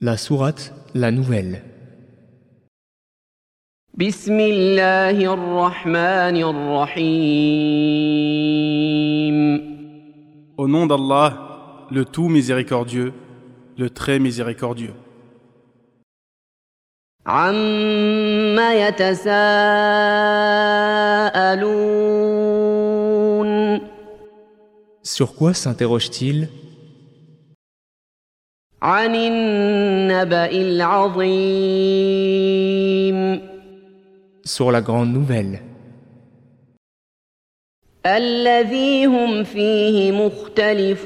La sourate La Nouvelle. Au nom d'Allah, le tout miséricordieux, le très miséricordieux. Sur quoi s'interroge-t-il? عن النبأ العظيم Sur la grande nouvelle, الذي هم فيه مختلفون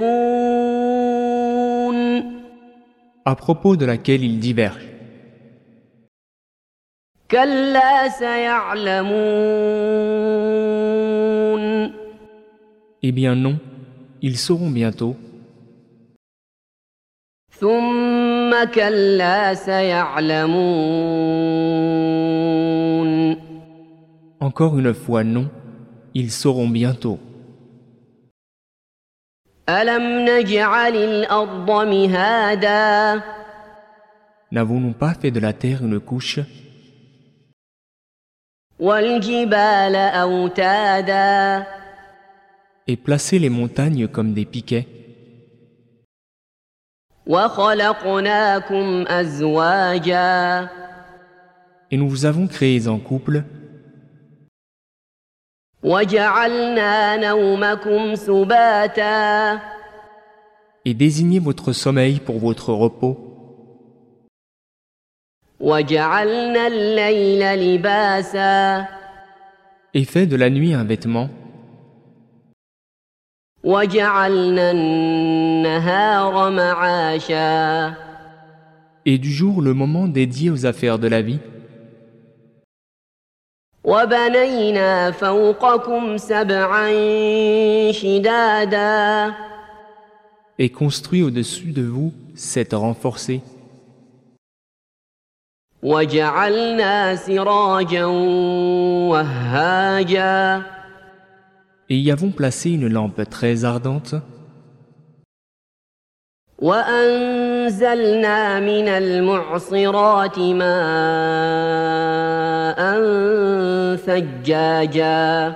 à propos de laquelle il diverge. كلا سيعلمون Eh bien non, ils sauront bientôt, ثم كلا سيعلمون encore une fois non, ils sauront bientôt. ألم نجعل الأرض مهادا N'avons-nous pas fait de la terre une couche والجبال أوتادا et placé les montagnes comme des piquets وخلقناكم أزواجا Et nous vous avons créés en couple. Et désignez votre sommeil pour votre repos. Et fait de la nuit un vêtement. et du jour le moment dédié aux affaires de la vie وبنينا فوقكم سبعا شدادا et construit au-dessus de vous cette renforcée وجعلنا سراجا وهاجا et y avons placé une lampe très ardente وأنزلنا من المعصرات ماء ثجاجا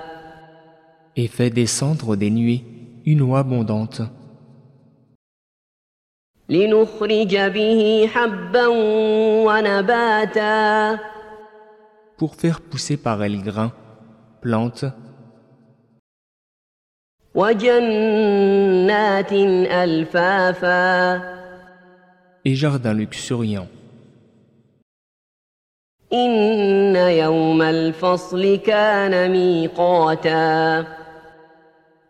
et fait descendre des nuées une eau abondante لنخرج به حبا ونباتا pour faire pousser par elle grains, plantes وجنات ألفافا et jardins luxuriants. إن يوم الفصل كان ميقاتا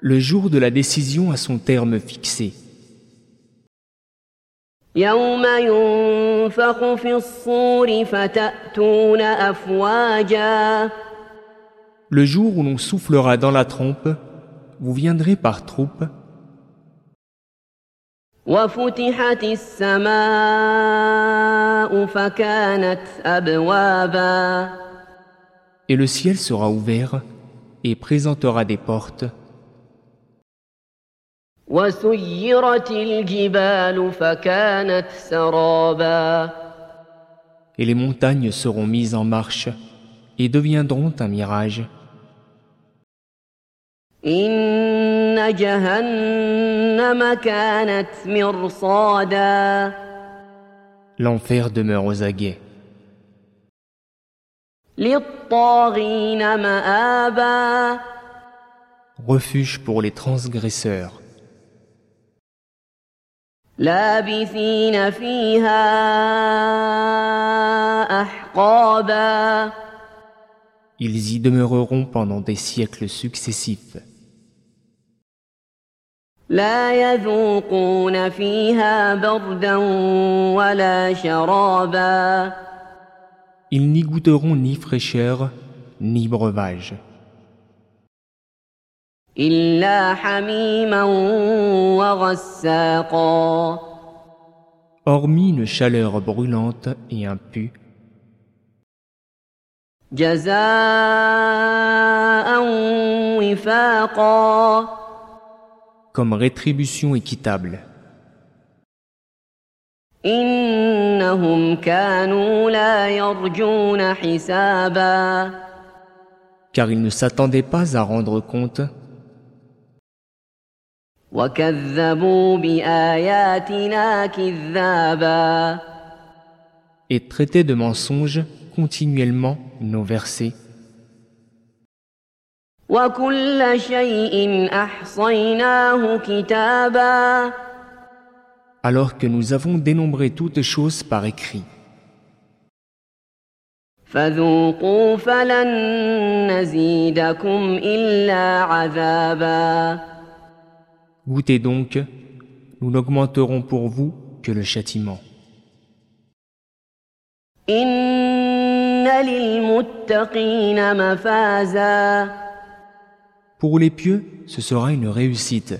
Le jour de la décision a son terme fixé, يوم ينفخ في الصور فتأتون أفواجا le jour où l'on soufflera dans la trompe, vous viendrez par troupes. Et le ciel sera ouvert et présentera des portes. Et les montagnes seront mises en marche et deviendront un mirage. إن جهنم كانت مرصادا L'enfer demeure aux aguets. للطاغين مآبا Refuge pour les transgresseurs. لابثين فيها أحقابا Ils y demeureront pendant des siècles successifs. لا يذوقون فيها بردا ولا شرابا Ils n'y goûteront ni fraîcheur, ni breuvage, إلا حميما وغساقا hormis une chaleur brûlante et un pu, جزاء وفاقا comme rétribution équitable. إنهم إنهم كانوا لا يرجون حسابا car ils ne s'attendaient pas à rendre compte وكذبوا بآياتنا كذابا et traitaient de mensonges continuellement nos versets. Alors que nous avons dénombré toutes choses par écrit. Goûtez donc, nous n'augmenterons pour vous que le châtiment. Pour les pieux, ce sera une réussite.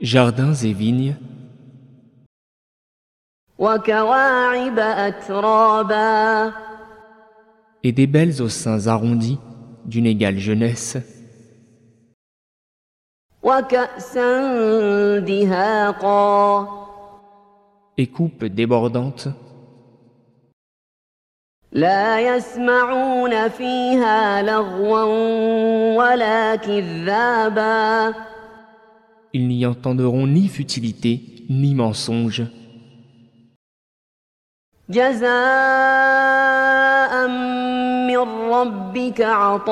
Jardins et vignes. Et des belles aux seins arrondis d'une égale jeunesse. et coupes débordantes, لا يسمعون فيها لغوا ولا كذابا ils n'y entendront ni futilité, ni mensonge, جزاء من ربك عطاء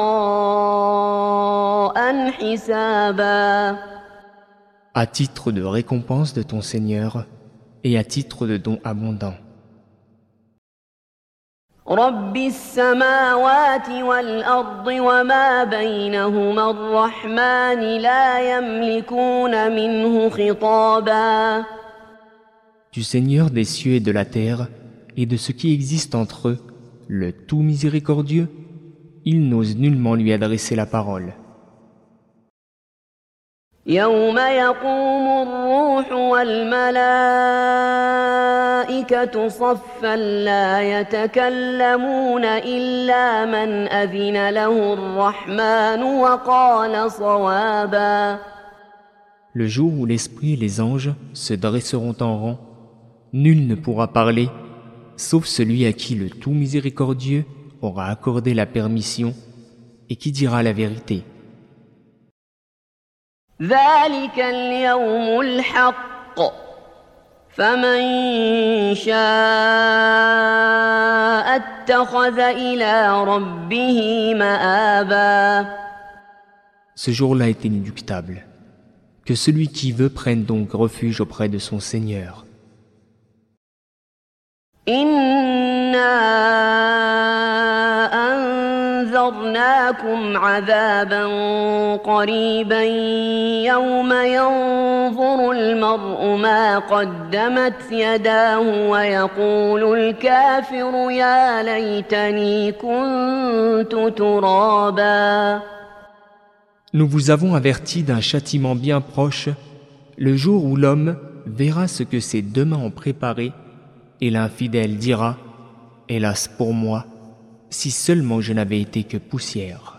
حسابا à titre de récompense de ton Seigneur et à titre de don abondant. رب السماوات والأرض وما بينهما الرحمن لا يملكون منه خطابا Du Seigneur des cieux et de la terre, et de ce qui existe entre eux, le tout miséricordieux, il n'ose nullement lui adresser la parole. يوم يقوم الروح والملائكة صفا لا يتكلمون إلا من أذن له الرحمن وقال صوابا Le jour où l'Esprit et les anges se dresseront en rang, nul ne pourra parler, sauf celui à qui le tout miséricordieux aura accordé la permission et qui dira la vérité. ذلك اليوم الحق فمن شاء اتخذ إلى ربه مآبا Ce jour-là est inéluctable. Que celui qui veut prenne donc refuge auprès de son Seigneur. إنا أنذرناكم عذابا قريبا يوم ينظر المرء ما قدمت يداه ويقول الكافر يا ليتني كنت ترابا Nous vous avons averti d'un châtiment bien proche, le jour où l'homme verra ce que ses deux mains ont préparé, et l'infidèle dira Hélas pour moi, si seulement je n'avais été que poussière.